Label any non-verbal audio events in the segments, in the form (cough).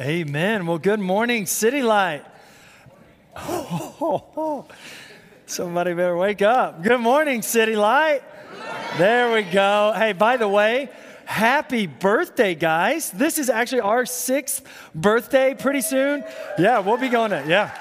Amen. Well, good morning, City Light. Oh, (laughs) Somebody better wake up. Good morning, City Light. There we go. Hey, by the way, happy birthday, guys. This is actually our sixth birthday pretty soon. Yeah, we'll be going to, yeah.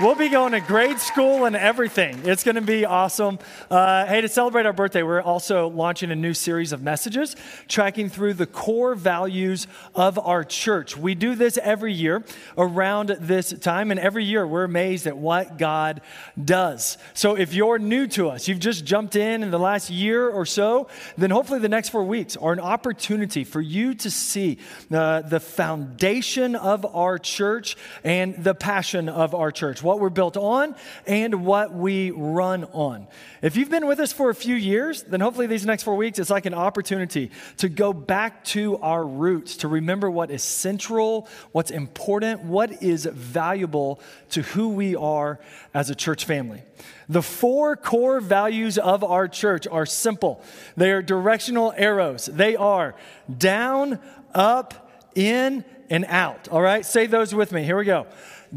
We'll be going to grade school and everything. It's going to be awesome. Uh, hey, to celebrate our birthday, we're also launching a new series of messages tracking through the core values of our church. We do this every year around this time, and every year we're amazed at what God does. So if you're new to us, you've just jumped in in the last year or so, then hopefully the next four weeks are an opportunity for you to see uh, the foundation of our church and the passion of our church what we're built on and what we run on. If you've been with us for a few years, then hopefully these next four weeks, it's like an opportunity to go back to our roots, to remember what is central, what's important, what is valuable to who we are as a church family. The four core values of our church are simple. They are directional arrows. They are down, up, in, and out. All right? Say those with me. Here we go.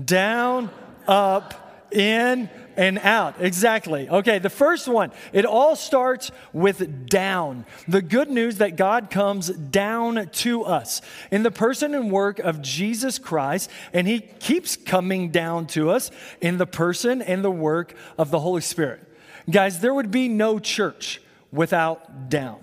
Down, up, in, and out. Exactly. Okay, the first one, it all starts with down. The good news that God comes down to us in the person and work of Jesus Christ, and He keeps coming down to us in the person and the work of the Holy Spirit. Guys, there would be no church without down.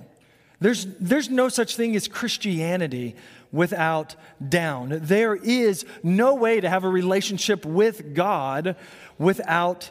There's, there's no such thing as Christianity without down. There is no way to have a relationship with God without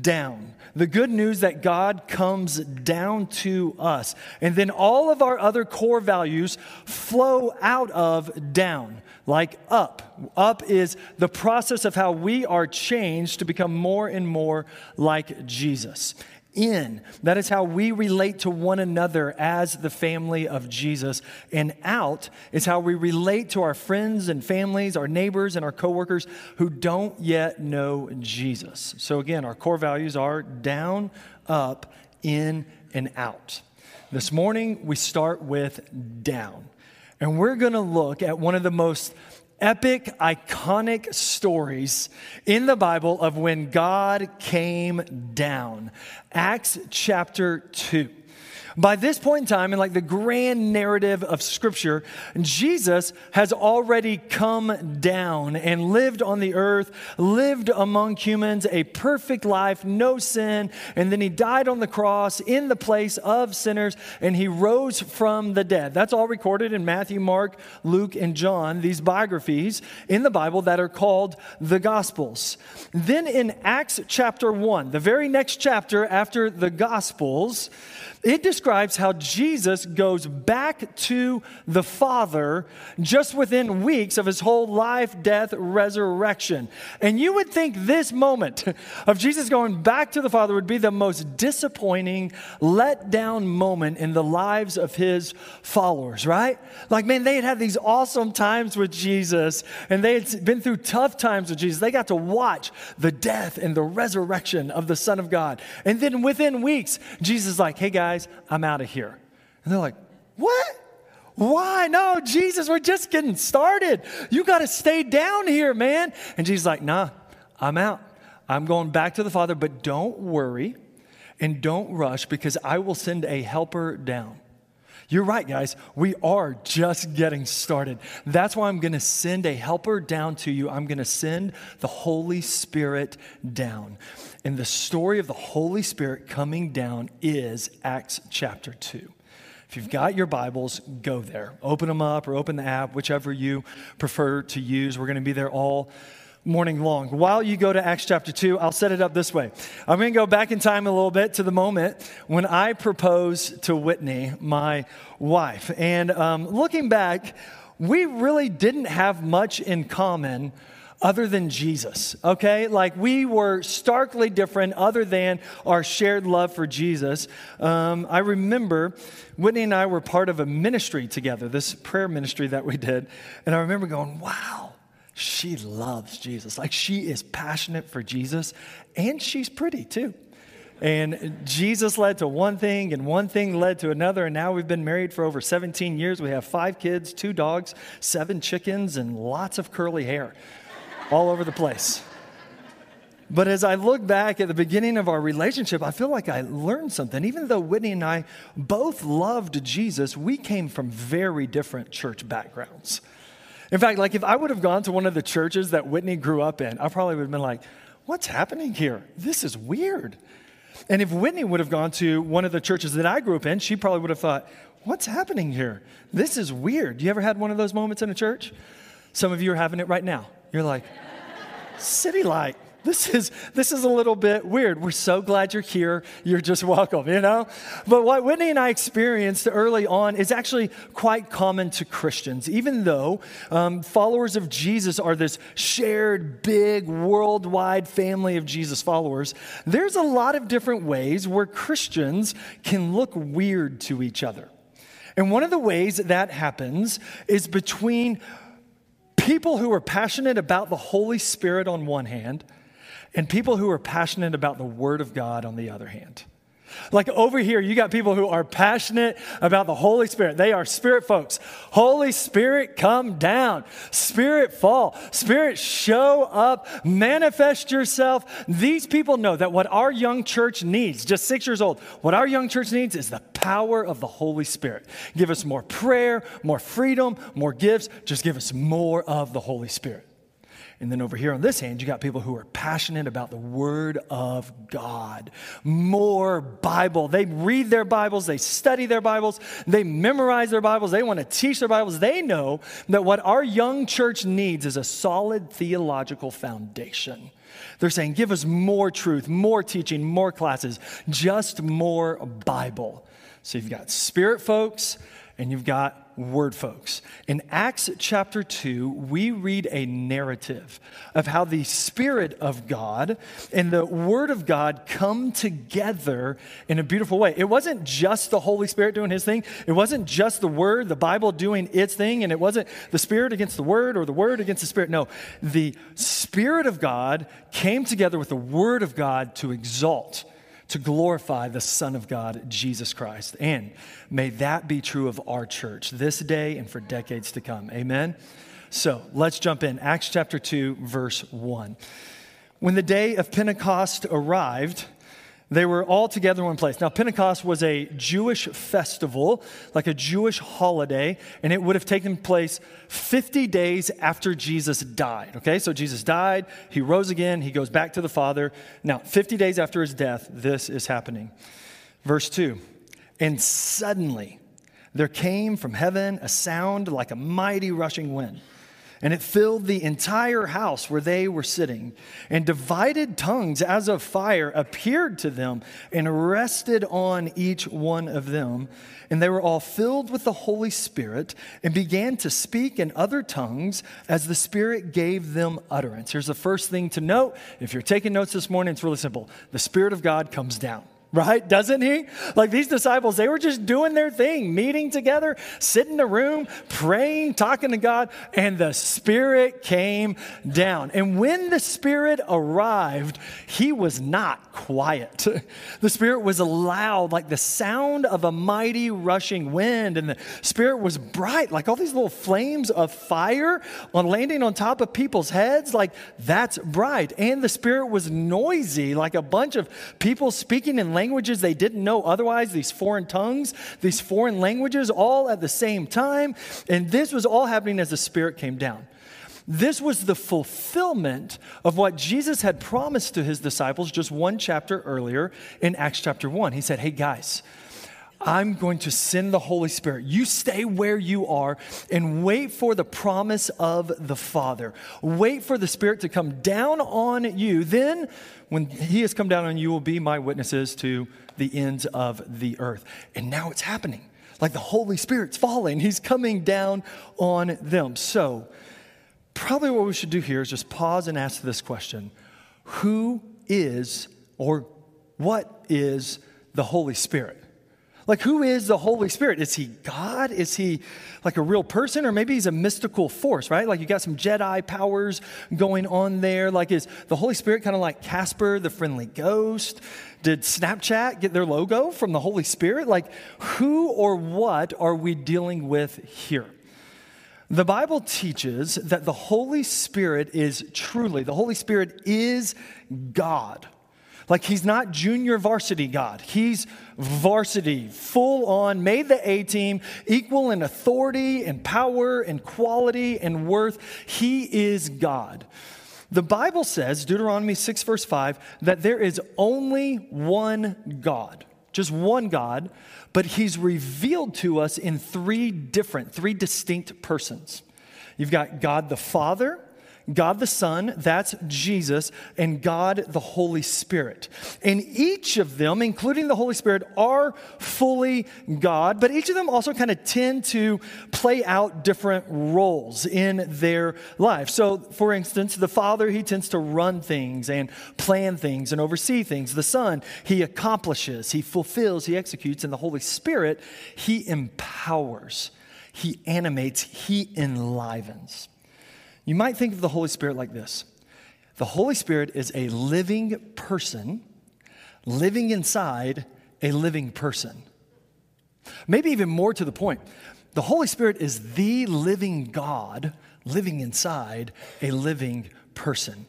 down. The good news that God comes down to us. And then all of our other core values flow out of down, like up. Up is the process of how we are changed to become more and more like Jesus in. That is how we relate to one another as the family of Jesus. And out is how we relate to our friends and families, our neighbors, and our coworkers who don't yet know Jesus. So, again, our core values are down, up, in, and out. This morning, we start with down. And we're going to look at one of the most epic, iconic stories in the Bible of when God came down. Acts chapter 2. By this point in time, in like the grand narrative of Scripture, Jesus has already come down and lived on the earth, lived among humans a perfect life, no sin, and then he died on the cross in the place of sinners, and he rose from the dead. That's all recorded in Matthew, Mark, Luke, and John, these biographies in the Bible that are called the Gospels. Then in Acts chapter 1, the very next chapter after the Gospels, it describes how Jesus goes back to the Father just within weeks of his whole life, death, resurrection. And you would think this moment of Jesus going back to the Father would be the most disappointing, let down moment in the lives of his followers, right? Like, man, they had had these awesome times with Jesus and they had been through tough times with Jesus. They got to watch the death and the resurrection of the Son of God. And then within weeks, Jesus is like, hey guys, guys, I'm out of here. And they're like, What? Why? No, Jesus, we're just getting started. You got to stay down here, man. And Jesus like, Nah, I'm out. I'm going back to the Father, but don't worry and don't rush because I will send a helper down. You're right, guys. We are just getting started. That's why I'm going to send a helper down to you. I'm going to send the Holy Spirit down. And the story of the Holy Spirit coming down is Acts chapter 2. If you've got your Bibles, go there. Open them up or open the app, whichever you prefer to use. We're going to be there all morning long. While you go to Acts chapter 2, I'll set it up this way. I'm going to go back in time a little bit to the moment when I proposed to Whitney, my wife. And um, looking back, we really didn't have much in common other than Jesus, okay? Like we were starkly different other than our shared love for Jesus. Um, I remember Whitney and I were part of a ministry together, this prayer ministry that we did. And I remember going, wow she loves Jesus. Like she is passionate for Jesus and she's pretty too. And Jesus led to one thing, and one thing led to another. And now we've been married for over 17 years. We have five kids, two dogs, seven chickens, and lots of curly hair all over the place. But as I look back at the beginning of our relationship, I feel like I learned something. Even though Whitney and I both loved Jesus, we came from very different church backgrounds. In fact, like if I would have gone to one of the churches that Whitney grew up in, I probably would have been like, what's happening here? This is weird. And if Whitney would have gone to one of the churches that I grew up in, she probably would have thought, what's happening here? This is weird. You ever had one of those moments in a church? Some of you are having it right now. You're like, City Light, this is this is a little bit weird. We're so glad you're here. You're just welcome, you know? But what Whitney and I experienced early on is actually quite common to Christians, even though um, followers of Jesus are this shared, big, worldwide family of Jesus followers. There's a lot of different ways where Christians can look weird to each other. And one of the ways that, that happens is between people who are passionate about the Holy Spirit on one hand and people who are passionate about the Word of God on the other hand. Like over here, you got people who are passionate about the Holy Spirit. They are spirit folks. Holy Spirit, come down. Spirit, fall. Spirit, show up. Manifest yourself. These people know that what our young church needs, just six years old, what our young church needs is the power of the Holy Spirit. Give us more prayer, more freedom, more gifts. Just give us more of the Holy Spirit. And then over here on this hand, you got people who are passionate about the Word of God. More Bible. They read their Bibles, they study their Bibles, they memorize their Bibles, they want to teach their Bibles. They know that what our young church needs is a solid theological foundation. They're saying, give us more truth, more teaching, more classes, just more Bible. So you've got spirit folks and you've got word folks. In Acts chapter 2, we read a narrative of how the Spirit of God and the Word of God come together in a beautiful way. It wasn't just the Holy Spirit doing His thing, it wasn't just the Word, the Bible doing its thing, and it wasn't the Spirit against the Word or the Word against the Spirit. No, the Spirit of God came together with the Word of God to exalt to glorify the Son of God, Jesus Christ. And may that be true of our church this day and for decades to come. Amen? So let's jump in. Acts chapter 2, verse 1. When the day of Pentecost arrived, they were all together in one place. Now, Pentecost was a Jewish festival, like a Jewish holiday, and it would have taken place 50 days after Jesus died. Okay, so Jesus died, he rose again, he goes back to the Father. Now, 50 days after his death, this is happening. Verse 2 And suddenly there came from heaven a sound like a mighty rushing wind and it filled the entire house where they were sitting. And divided tongues as of fire appeared to them and rested on each one of them. And they were all filled with the Holy Spirit and began to speak in other tongues as the Spirit gave them utterance. Here's the first thing to note. If you're taking notes this morning, it's really simple. The Spirit of God comes down right? Doesn't he? Like these disciples, they were just doing their thing, meeting together, sitting in a room, praying, talking to God, and the Spirit came down. And when the Spirit arrived, he was not quiet. (laughs) The Spirit was loud, like the sound of a mighty rushing wind, and the Spirit was bright, like all these little flames of fire on landing on top of people's heads. Like that's bright. And the Spirit was noisy, like a bunch of people speaking in language languages they didn't know otherwise, these foreign tongues, these foreign languages, all at the same time. And this was all happening as the Spirit came down. This was the fulfillment of what Jesus had promised to his disciples just one chapter earlier in Acts chapter 1. He said, Hey guys, I'm going to send the Holy Spirit. You stay where you are and wait for the promise of the Father. Wait for the Spirit to come down on you. Then, when He has come down on you, you will be my witnesses to the ends of the earth. And now it's happening. Like the Holy Spirit's falling, He's coming down on them. So, probably what we should do here is just pause and ask this question Who is or what is the Holy Spirit? Like, who is the Holy Spirit? Is he God? Is he like a real person? Or maybe he's a mystical force, right? Like, you got some Jedi powers going on there. Like, is the Holy Spirit kind of like Casper, the friendly ghost? Did Snapchat get their logo from the Holy Spirit? Like, who or what are we dealing with here? The Bible teaches that the Holy Spirit is truly, the Holy Spirit is God. Like he's not junior varsity God. He's varsity, full on, made the A team, equal in authority and power and quality and worth. He is God. The Bible says, Deuteronomy 6, verse 5, that there is only one God, just one God, but he's revealed to us in three different, three distinct persons. You've got God the Father, God the Son, that's Jesus, and God the Holy Spirit. And each of them, including the Holy Spirit, are fully God, but each of them also kind of tend to play out different roles in their life. So, for instance, the Father, he tends to run things and plan things and oversee things. The Son, he accomplishes, he fulfills, he executes, and the Holy Spirit, he empowers, he animates, he enlivens. You might think of the Holy Spirit like this the Holy Spirit is a living person living inside a living person. Maybe even more to the point, the Holy Spirit is the living God living inside a living person.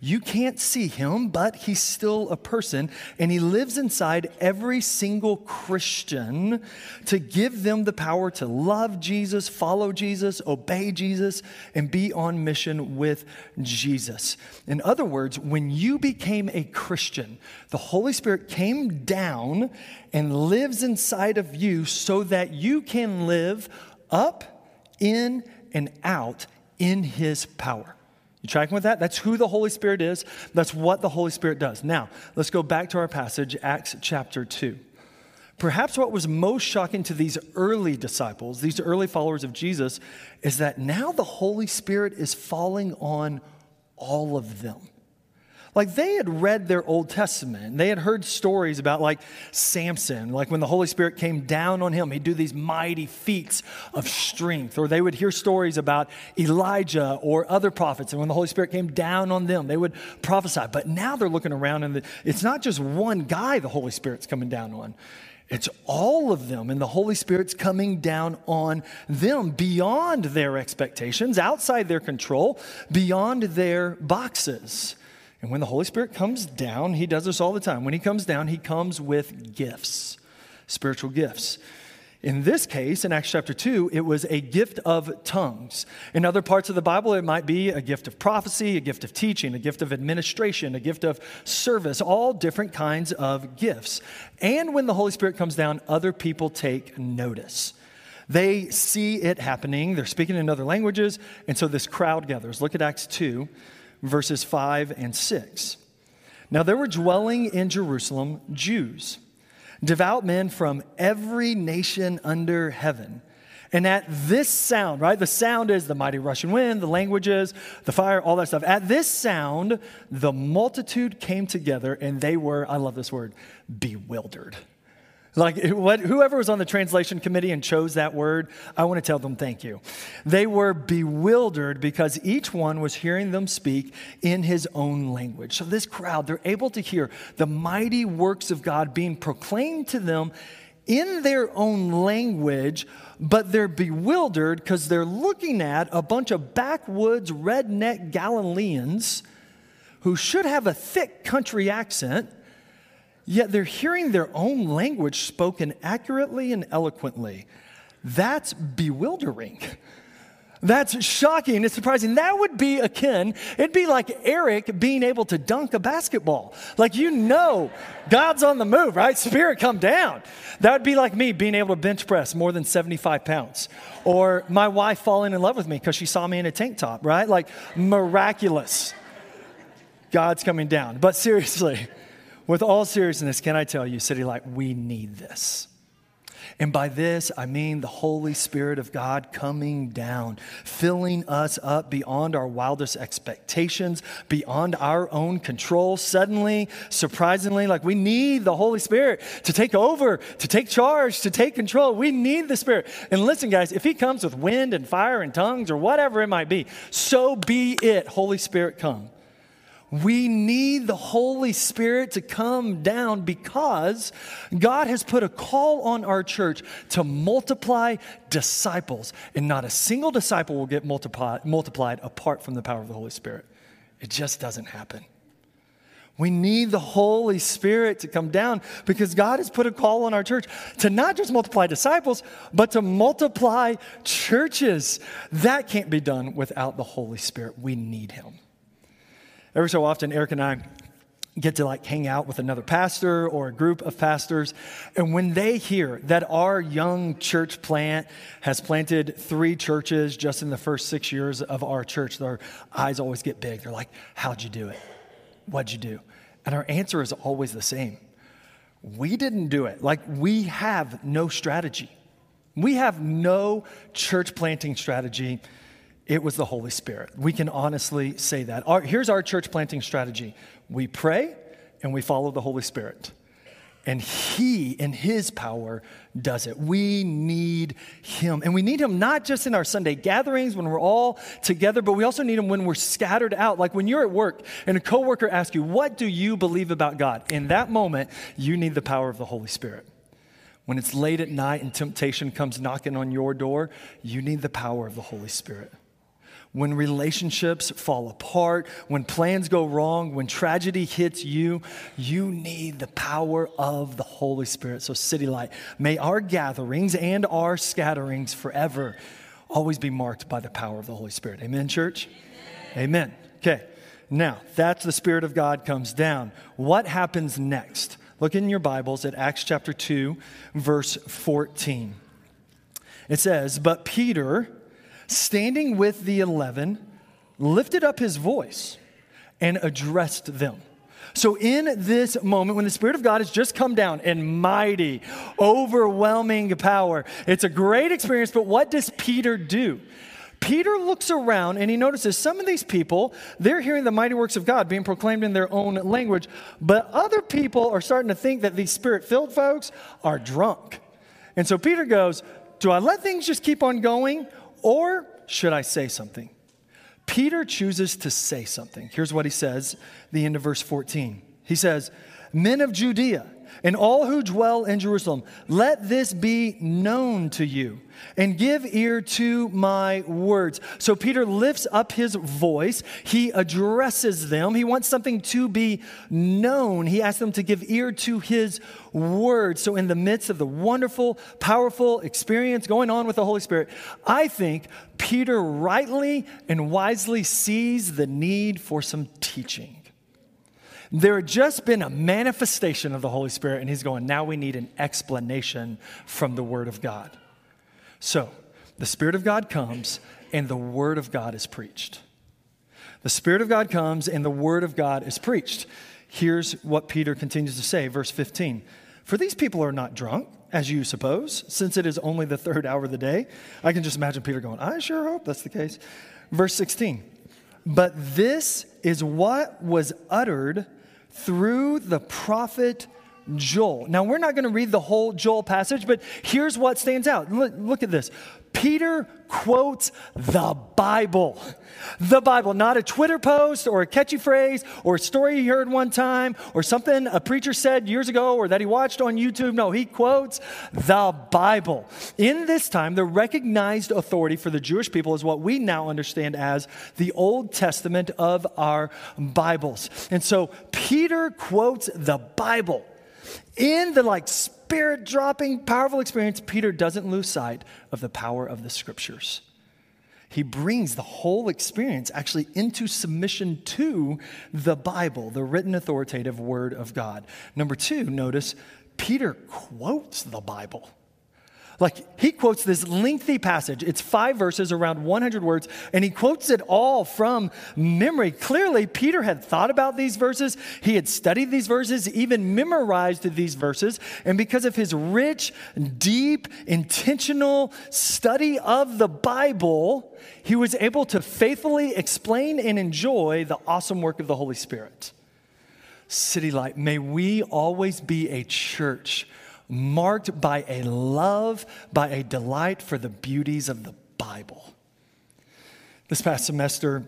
You can't see him, but he's still a person, and he lives inside every single Christian to give them the power to love Jesus, follow Jesus, obey Jesus, and be on mission with Jesus. In other words, when you became a Christian, the Holy Spirit came down and lives inside of you so that you can live up, in, and out in his power. You tracking with that? That's who the Holy Spirit is. That's what the Holy Spirit does. Now, let's go back to our passage, Acts chapter 2. Perhaps what was most shocking to these early disciples, these early followers of Jesus, is that now the Holy Spirit is falling on all of them. Like they had read their Old Testament. They had heard stories about like Samson, like when the Holy Spirit came down on him, he'd do these mighty feats of strength. Or they would hear stories about Elijah or other prophets. And when the Holy Spirit came down on them, they would prophesy. But now they're looking around and it's not just one guy the Holy Spirit's coming down on. It's all of them, and the Holy Spirit's coming down on them beyond their expectations, outside their control, beyond their boxes. And when the Holy Spirit comes down, He does this all the time. When He comes down, He comes with gifts, spiritual gifts. In this case, in Acts chapter 2, it was a gift of tongues. In other parts of the Bible, it might be a gift of prophecy, a gift of teaching, a gift of administration, a gift of service, all different kinds of gifts. And when the Holy Spirit comes down, other people take notice. They see it happening, they're speaking in other languages, and so this crowd gathers. Look at Acts 2 verses 5 and 6. Now there were dwelling in Jerusalem Jews, devout men from every nation under heaven. And at this sound, right? The sound is the mighty rushing wind, the languages, the fire, all that stuff. At this sound, the multitude came together and they were, I love this word, bewildered. Like whoever was on the translation committee and chose that word, I want to tell them thank you. They were bewildered because each one was hearing them speak in his own language. So this crowd, they're able to hear the mighty works of God being proclaimed to them in their own language, but they're bewildered because they're looking at a bunch of backwoods redneck Galileans who should have a thick country accent yet they're hearing their own language spoken accurately and eloquently. That's bewildering. That's shocking. It's surprising. That would be akin, it'd be like Eric being able to dunk a basketball. Like, you know, God's on the move, right? Spirit, come down. That would be like me being able to bench press more than 75 pounds. Or my wife falling in love with me because she saw me in a tank top, right? Like, miraculous. God's coming down. But seriously, with all seriousness, can I tell you, City Light, we need this. And by this, I mean the Holy Spirit of God coming down, filling us up beyond our wildest expectations, beyond our own control. Suddenly, surprisingly, like we need the Holy Spirit to take over, to take charge, to take control. We need the Spirit. And listen, guys, if He comes with wind and fire and tongues or whatever it might be, so be it. Holy Spirit, come. We need the Holy Spirit to come down because God has put a call on our church to multiply disciples, and not a single disciple will get multiplied, multiplied apart from the power of the Holy Spirit. It just doesn't happen. We need the Holy Spirit to come down because God has put a call on our church to not just multiply disciples, but to multiply churches. That can't be done without the Holy Spirit. We need Him. Every so often, Eric and I get to like hang out with another pastor or a group of pastors. And when they hear that our young church plant has planted three churches just in the first six years of our church, their eyes always get big. They're like, How'd you do it? What'd you do? And our answer is always the same we didn't do it. Like, we have no strategy. We have no church planting strategy it was the Holy Spirit. We can honestly say that. Our, here's our church planting strategy we pray and we follow the Holy Spirit. And He, in His power, does it. We need Him. And we need Him not just in our Sunday gatherings when we're all together, but we also need Him when we're scattered out. Like when you're at work and a coworker asks you, What do you believe about God? In that moment, you need the power of the Holy Spirit. When it's late at night and temptation comes knocking on your door, you need the power of the Holy Spirit when relationships fall apart, when plans go wrong, when tragedy hits you, you need the power of the Holy Spirit. So, City Light, may our gatherings and our scatterings forever always be marked by the power of the Holy Spirit. Amen, church? Amen. Amen. Okay, now that's the Spirit of God comes down. What happens next? Look in your Bibles at Acts chapter 2, verse 14. It says, But Peter, standing with the eleven, lifted up his voice and addressed them. So, in this moment, when the Spirit of God has just come down in mighty, overwhelming power, it's a great experience. But what does Peter do? Peter looks around and he notices some of these people, they're hearing the mighty works of God being proclaimed in their own language, but other people are starting to think that these spirit filled folks are drunk. And so Peter goes, Do I let things just keep on going or should I say something? Peter chooses to say something. Here's what he says, the end of verse 14. He says, Men of Judea, and all who dwell in Jerusalem, let this be known to you and give ear to my words. So Peter lifts up his voice. He addresses them. He wants something to be known. He asks them to give ear to his words. So, in the midst of the wonderful, powerful experience going on with the Holy Spirit, I think Peter rightly and wisely sees the need for some teaching. There had just been a manifestation of the Holy Spirit, and he's going, now we need an explanation from the Word of God. So, the Spirit of God comes, and the Word of God is preached. The Spirit of God comes, and the Word of God is preached. Here's what Peter continues to say, verse 15 For these people are not drunk, as you suppose, since it is only the third hour of the day. I can just imagine Peter going, I sure hope that's the case. Verse 16 But this is what was uttered through the prophet Joel. Now, we're not going to read the whole Joel passage, but here's what stands out. Look, look, at this. Peter quotes the Bible. The Bible, not a Twitter post or a catchy phrase or a story he heard one time or something a preacher said years ago or that he watched on YouTube. No, he quotes the Bible. In this time, the recognized authority for the Jewish people is what we now understand as the Old Testament of our Bibles. And so Peter quotes the Bible in the like spirit dropping, powerful experience, Peter doesn't lose sight of the power of the scriptures. He brings the whole experience actually into submission to the Bible, the written authoritative word of God. Number two, notice Peter quotes the Bible. Like he quotes this lengthy passage. It's five verses, around 100 words, and he quotes it all from memory. Clearly, Peter had thought about these verses. He had studied these verses, even memorized these verses. And because of his rich, deep, intentional study of the Bible, he was able to faithfully explain and enjoy the awesome work of the Holy Spirit. City Light, may we always be a church marked by a love, by a delight for the beauties of the Bible. This past semester,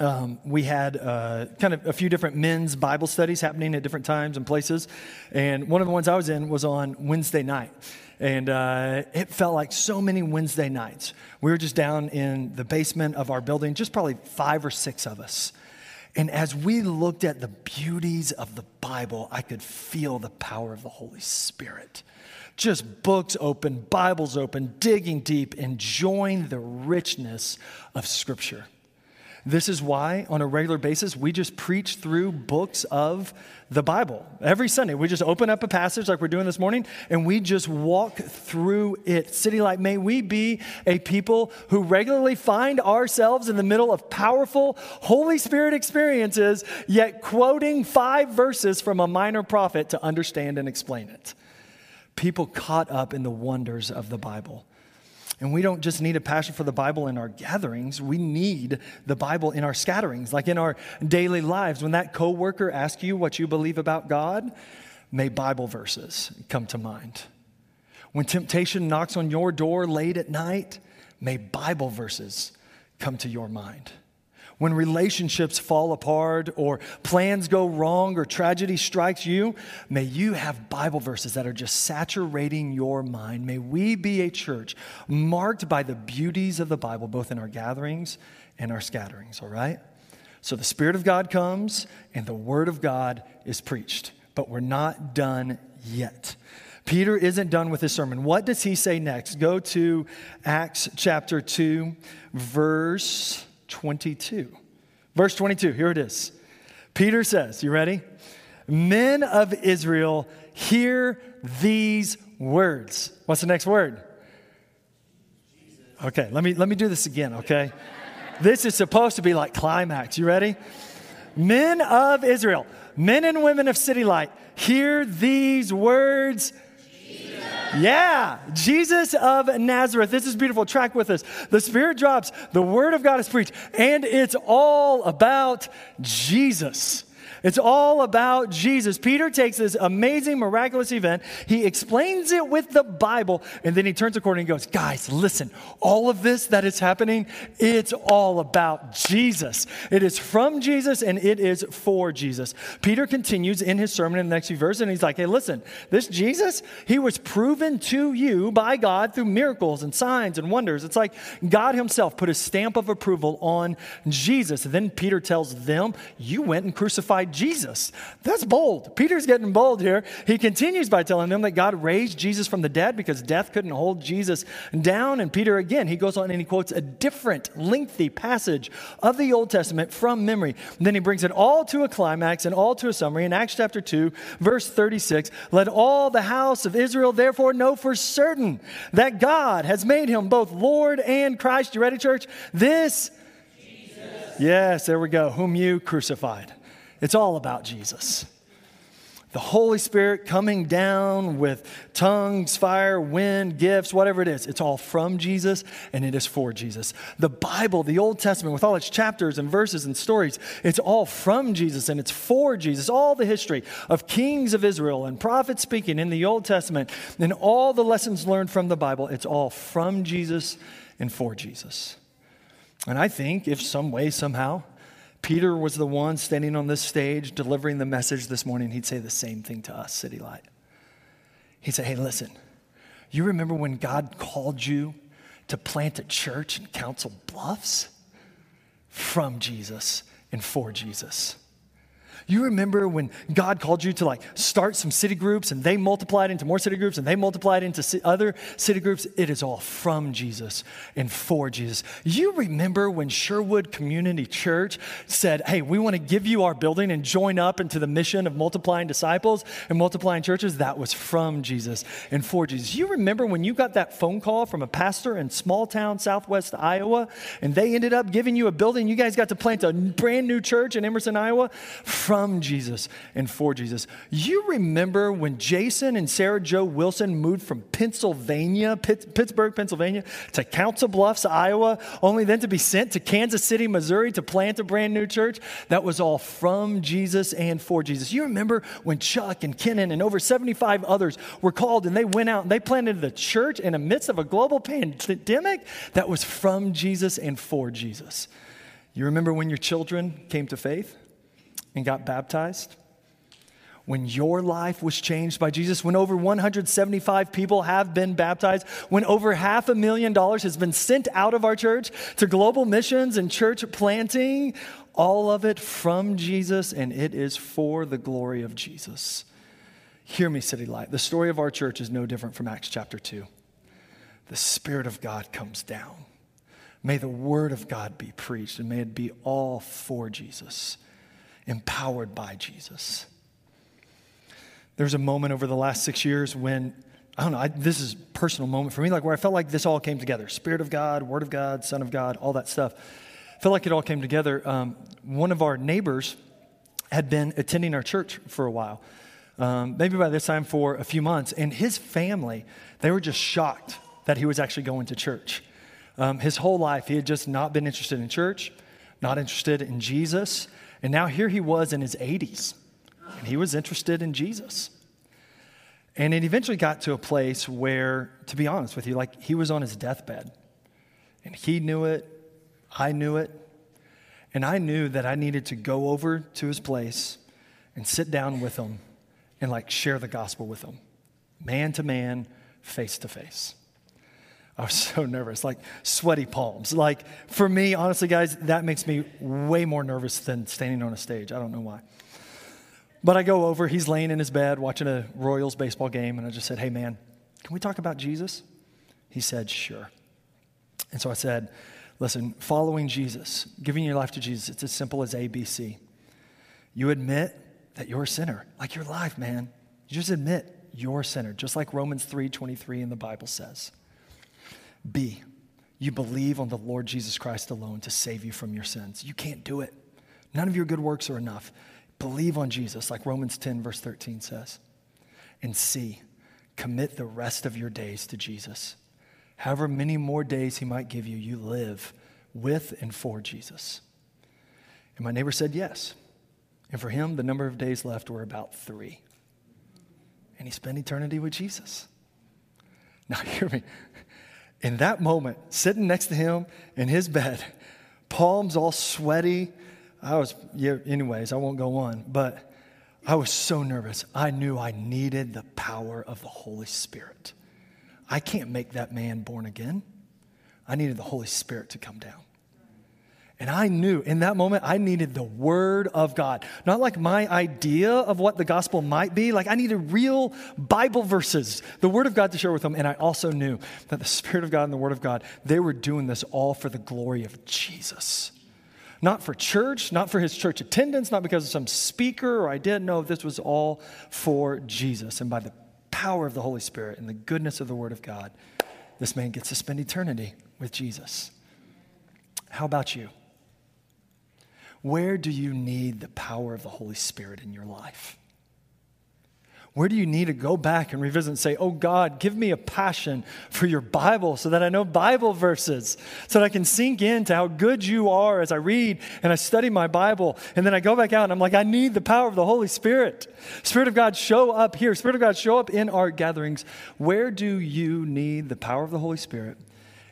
um, we had uh, kind of a few different men's Bible studies happening at different times and places. And one of the ones I was in was on Wednesday night. And uh, it felt like so many Wednesday nights. We were just down in the basement of our building, just probably five or six of us. And as we looked at the beauties of the Bible, I could feel the power of the Holy Spirit. Just books open, Bibles open, digging deep, enjoying the richness of Scripture. This is why, on a regular basis, we just preach through books of the Bible. Every Sunday, we just open up a passage like we're doing this morning and we just walk through it. City Light, may we be a people who regularly find ourselves in the middle of powerful Holy Spirit experiences, yet quoting five verses from a minor prophet to understand and explain it. People caught up in the wonders of the Bible. And we don't just need a passion for the Bible in our gatherings, we need the Bible in our scatterings, like in our daily lives. When that coworker asks you what you believe about God, may Bible verses come to mind. When temptation knocks on your door late at night, may Bible verses come to your mind when relationships fall apart or plans go wrong or tragedy strikes you, may you have Bible verses that are just saturating your mind. May we be a church marked by the beauties of the Bible, both in our gatherings and our scatterings, all right? So the Spirit of God comes and the Word of God is preached, but we're not done yet. Peter isn't done with his sermon. What does he say next? Go to Acts chapter 2, verse 22. Verse 22, here it is. Peter says, You ready? Men of Israel, hear these words. What's the next word? Okay, let me, let me do this again, okay? (laughs) this is supposed to be like climax. You ready? Men of Israel, men and women of City Light, hear these words yeah, Jesus of Nazareth. This is beautiful. Track with us. The Spirit drops, the Word of God is preached, and it's all about Jesus. It's all about Jesus. Peter takes this amazing, miraculous event, he explains it with the Bible, and then he turns to corner and goes, Guys, listen, all of this that is happening, it's all about Jesus. It is from Jesus and it is for Jesus. Peter continues in his sermon in the next few verses, and he's like, Hey, listen, this Jesus, he was proven to you by God through miracles and signs and wonders. It's like God himself put a stamp of approval on Jesus. And then Peter tells them, You went and crucified Jesus. That's bold. Peter's getting bold here. He continues by telling them that God raised Jesus from the dead because death couldn't hold Jesus down. And Peter, again, he goes on and he quotes a different, lengthy passage of the Old Testament from memory. And then he brings it all to a climax and all to a summary. In Acts chapter 2, verse 36, let all the house of Israel therefore know for certain that God has made him both Lord and Christ. You ready, church? This Yes, there we go. Whom you crucified. It's all about Jesus. The Holy Spirit coming down with tongues, fire, wind, gifts, whatever it is. It's all from Jesus and it is for Jesus. The Bible, the Old Testament, with all its chapters and verses and stories, it's all from Jesus and it's for Jesus. All the history of kings of Israel and prophets speaking in the Old Testament and all the lessons learned from the Bible, it's all from Jesus and for Jesus. And I think if some way, somehow, Peter was the one standing on this stage delivering the message this morning, he'd say the same thing to us, City Light. He'd say, Hey, listen, you remember when God called you to plant a church in Council Bluffs? From Jesus and for Jesus. You remember when God called you to like start some city groups and they multiplied into more city groups and they multiplied into other city groups? It is all from Jesus and for Jesus. You remember when Sherwood Community Church said, Hey, we want to give you our building and join up into the mission of multiplying disciples and multiplying churches? That was from Jesus and for Jesus. You remember when you got that phone call from a pastor in small town southwest Iowa and they ended up giving you a building? You guys got to plant a brand new church in Emerson, Iowa? From from Jesus and for Jesus. You remember when Jason and Sarah Joe Wilson moved from Pennsylvania, Pitt, Pittsburgh, Pennsylvania, to Council Bluffs, Iowa, only then to be sent to Kansas City, Missouri to plant a brand new church? That was all from Jesus and for Jesus. You remember when Chuck and Kennan and over 75 others were called and they went out and they planted the church in the midst of a global pandemic? That was from Jesus and for Jesus. You remember when your children came to faith? And got baptized? When your life was changed by Jesus, when over 175 people have been baptized, when over half a million dollars has been sent out of our church to global missions and church planting, all of it from Jesus, and it is for the glory of Jesus. Hear me, City Light. The story of our church is no different from Acts chapter 2. The Spirit of God comes down. May the Word of God be preached, and may it be all for Jesus empowered by Jesus. There's a moment over the last six years when, I don't know, I, this is a personal moment for me, like where I felt like this all came together Spirit of God, Word of God, Son of God, all that stuff. I felt like it all came together. Um, one of our neighbors had been attending our church for a while, um, maybe by this time for a few months, and his family, they were just shocked that he was actually going to church. Um, his whole life, he had just not been interested in church, not interested in Jesus. And now here he was in his 80s, and he was interested in Jesus. And it eventually got to a place where, to be honest with you, like he was on his deathbed. And he knew it, I knew it, and I knew that I needed to go over to his place and sit down with him and like share the gospel with him, man to man, face to face. I was (laughs) so nervous, like sweaty palms. Like for me, honestly, guys, that makes me way more nervous than standing on a stage. I don't know why. But I go over, he's laying in his bed watching a Royals baseball game, and I just said, Hey, man, can we talk about Jesus? He said, Sure. And so I said, Listen, following Jesus, giving your life to Jesus, it's as simple as ABC. You admit that you're a sinner, like your life, man. You just admit you're a sinner, just like Romans 3 23 in the Bible says. B, you believe on the Lord Jesus Christ alone to save you from your sins. You can't do it. None of your good works are enough. Believe on Jesus, like Romans 10, verse 13 says. And C, commit the rest of your days to Jesus. However many more days he might give you, you live with and for Jesus. And my neighbor said yes. And for him, the number of days left were about three. And he spent eternity with Jesus. Now, (laughs) hear me in that moment, sitting next to him in his bed, (laughs) palms all sweaty. I was, yeah, anyways, I won't go on, but I was so nervous. I knew I needed the power of the Holy Spirit. I can't make that man born again. I needed the Holy Spirit to come down. And I knew in that moment I needed the Word of God. Not like my idea of what the gospel might be. Like I needed real Bible verses, the Word of God to share with them. And I also knew that the Spirit of God and the Word of God, they were doing this all for the glory of Jesus. Not for church, not for his church attendance, not because of some speaker or I didn't know. This was all for Jesus. And by the power of the Holy Spirit and the goodness of the Word of God, this man gets to spend eternity with Jesus. How about you? Where do you need the power of the Holy Spirit in your life? Where do you need to go back and revisit and say, Oh God, give me a passion for your Bible so that I know Bible verses, so that I can sink into how good you are as I read and I study my Bible. And then I go back out and I'm like, I need the power of the Holy Spirit. Spirit of God, show up here. Spirit of God, show up in our gatherings. Where do you need the power of the Holy Spirit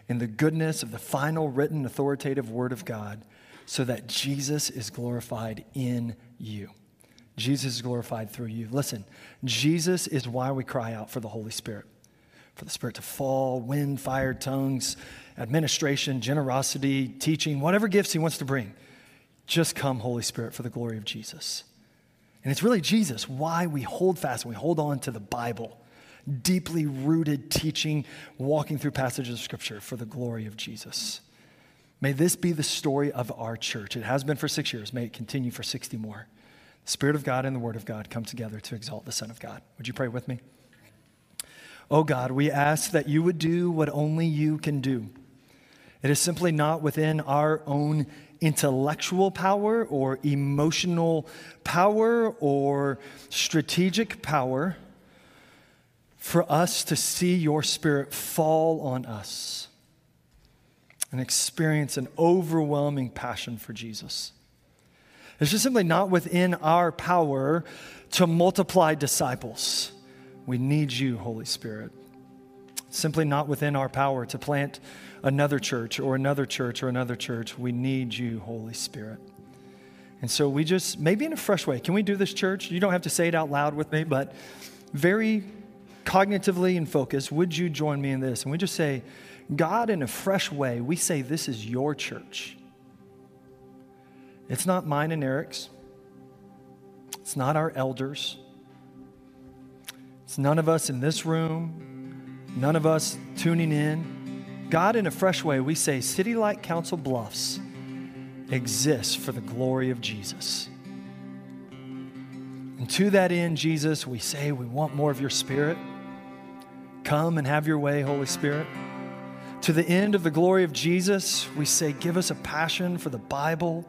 in the goodness of the final written authoritative Word of God? So that Jesus is glorified in you. Jesus is glorified through you. Listen, Jesus is why we cry out for the Holy Spirit, for the Spirit to fall, wind, fire, tongues, administration, generosity, teaching, whatever gifts He wants to bring. Just come, Holy Spirit, for the glory of Jesus. And it's really Jesus why we hold fast and we hold on to the Bible, deeply rooted teaching, walking through passages of Scripture for the glory of Jesus. May this be the story of our church. It has been for six years. May it continue for 60 more. The Spirit of God and the Word of God come together to exalt the Son of God. Would you pray with me? Oh God, we ask that you would do what only you can do. It is simply not within our own intellectual power or emotional power or strategic power for us to see your Spirit fall on us and experience an overwhelming passion for Jesus. It's just simply not within our power to multiply disciples. We need you, Holy Spirit. Simply not within our power to plant another church or another church or another church. We need you, Holy Spirit. And so we just, maybe in a fresh way, can we do this, church? You don't have to say it out loud with me, but very cognitively and focused, would you join me in this? And we just say, God, in a fresh way, we say, This is your church. It's not mine and Eric's, it's not our elders, it's none of us in this room, none of us tuning in. God, in a fresh way, we say, City Light Council Bluffs exists for the glory of Jesus. And to that end, Jesus, we say we want more of your Spirit. Come and have your way, Holy Spirit. To the end of the glory of Jesus, we say, Give us a passion for the Bible.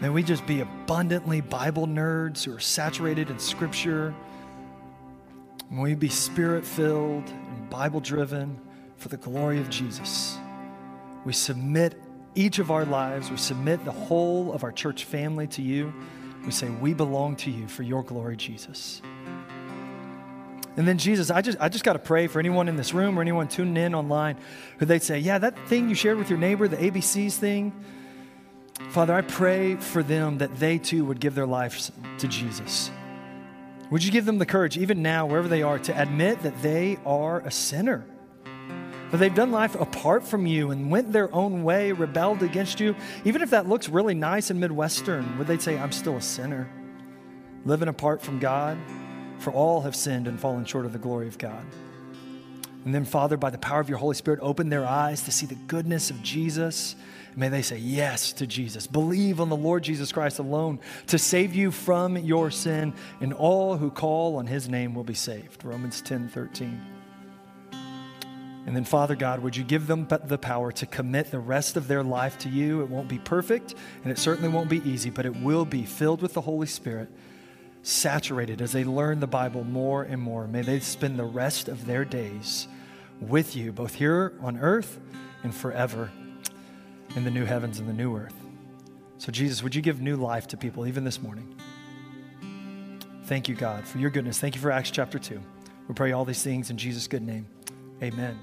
May we just be abundantly Bible nerds who are saturated in Scripture. May we be spirit filled and Bible driven for the glory of Jesus. We submit each of our lives, we submit the whole of our church family to you. We say, We belong to you for your glory, Jesus. And then Jesus, I just I just got to pray for anyone in this room or anyone tuning in online who they'd say, "Yeah, that thing you shared with your neighbor, the ABCs thing, Father, I pray for them that they too would give their lives to Jesus. Would you give them the courage, even now, wherever they are, to admit that they are a sinner? That they've done life apart from you and went their own way, rebelled against you. Even if that looks really nice and Midwestern, would they say, I'm still a sinner, living apart from God? For all have sinned and fallen short of the glory of God. And then, Father, by the power of your Holy Spirit, open their eyes to see the goodness of Jesus. May they say yes to Jesus. Believe on the Lord Jesus Christ alone to save you from your sin, and all who call on his name will be saved. Romans 10 13. And then, Father God, would you give them the power to commit the rest of their life to you? It won't be perfect, and it certainly won't be easy, but it will be filled with the Holy Spirit saturated as they learn the Bible more and more. May they spend the rest of their days with you, both here on earth and forever in the new heavens and the new earth. So, Jesus, would you give new life to people even this morning? Thank you, God, for your goodness. Thank you for Acts chapter 2. We pray all these things in Jesus' good name. Amen.